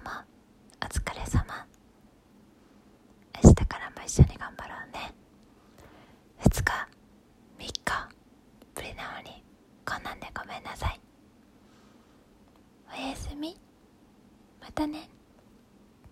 もお疲れ様。明日からも一緒に頑張ろうね。2日3日ぶりなのにこんなんでごめんなさい。おやすみ。またね。